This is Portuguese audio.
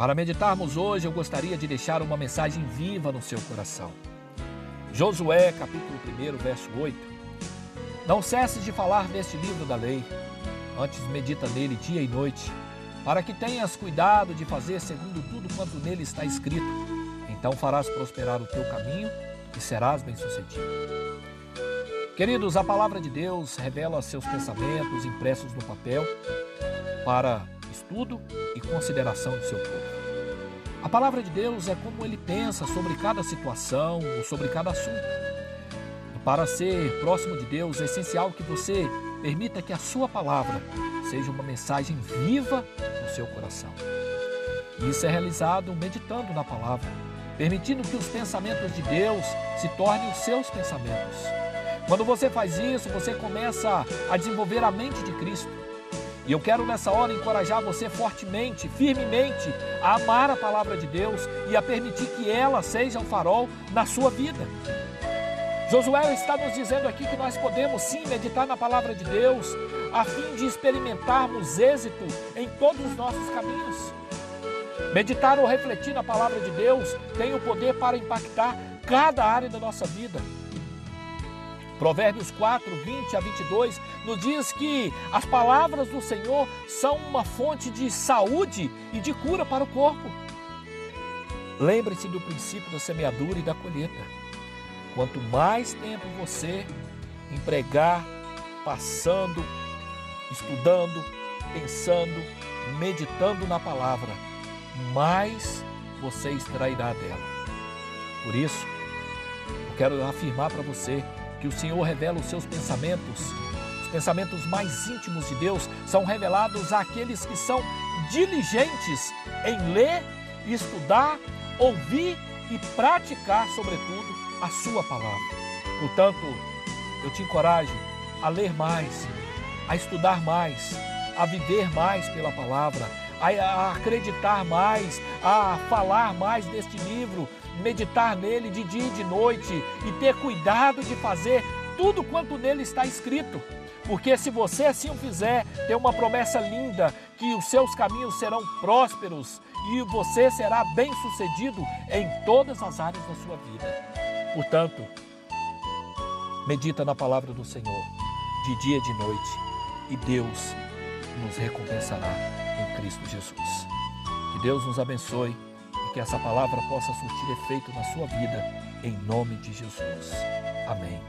Para meditarmos hoje, eu gostaria de deixar uma mensagem viva no seu coração. Josué, capítulo 1, verso 8. Não cesses de falar deste livro da lei, antes medita nele dia e noite, para que tenhas cuidado de fazer segundo tudo quanto nele está escrito. Então farás prosperar o teu caminho e serás bem-sucedido. Queridos, a palavra de Deus revela seus pensamentos impressos no papel para estudo e consideração do seu povo. A palavra de Deus é como ele pensa sobre cada situação ou sobre cada assunto. E para ser próximo de Deus, é essencial que você permita que a sua palavra seja uma mensagem viva no seu coração. Isso é realizado meditando na palavra, permitindo que os pensamentos de Deus se tornem os seus pensamentos quando você faz isso, você começa a desenvolver a mente de Cristo. E eu quero nessa hora encorajar você fortemente, firmemente, a amar a palavra de Deus e a permitir que ela seja um farol na sua vida. Josué está nos dizendo aqui que nós podemos sim meditar na palavra de Deus, a fim de experimentarmos êxito em todos os nossos caminhos. Meditar ou refletir na palavra de Deus tem o poder para impactar cada área da nossa vida. Provérbios 4, 20 a 22 nos diz que as palavras do Senhor são uma fonte de saúde e de cura para o corpo. Lembre-se do princípio da semeadura e da colheita. Quanto mais tempo você empregar passando, estudando, pensando, meditando na palavra, mais você extrairá dela. Por isso, eu quero afirmar para você que o Senhor revela os seus pensamentos. Os pensamentos mais íntimos de Deus são revelados àqueles que são diligentes em ler, estudar, ouvir e praticar, sobretudo, a Sua palavra. Portanto, eu te encorajo a ler mais, a estudar mais, a viver mais pela palavra, a acreditar mais, a falar mais deste livro, meditar nele de dia e de noite e ter cuidado de fazer tudo quanto nele está escrito. Porque se você assim o fizer, tem uma promessa linda que os seus caminhos serão prósperos e você será bem-sucedido em todas as áreas da sua vida. Portanto, medita na palavra do Senhor de dia e de noite e Deus nos recompensará em Cristo Jesus. Que Deus nos abençoe que essa palavra possa surtir efeito na sua vida, em nome de Jesus. E amém.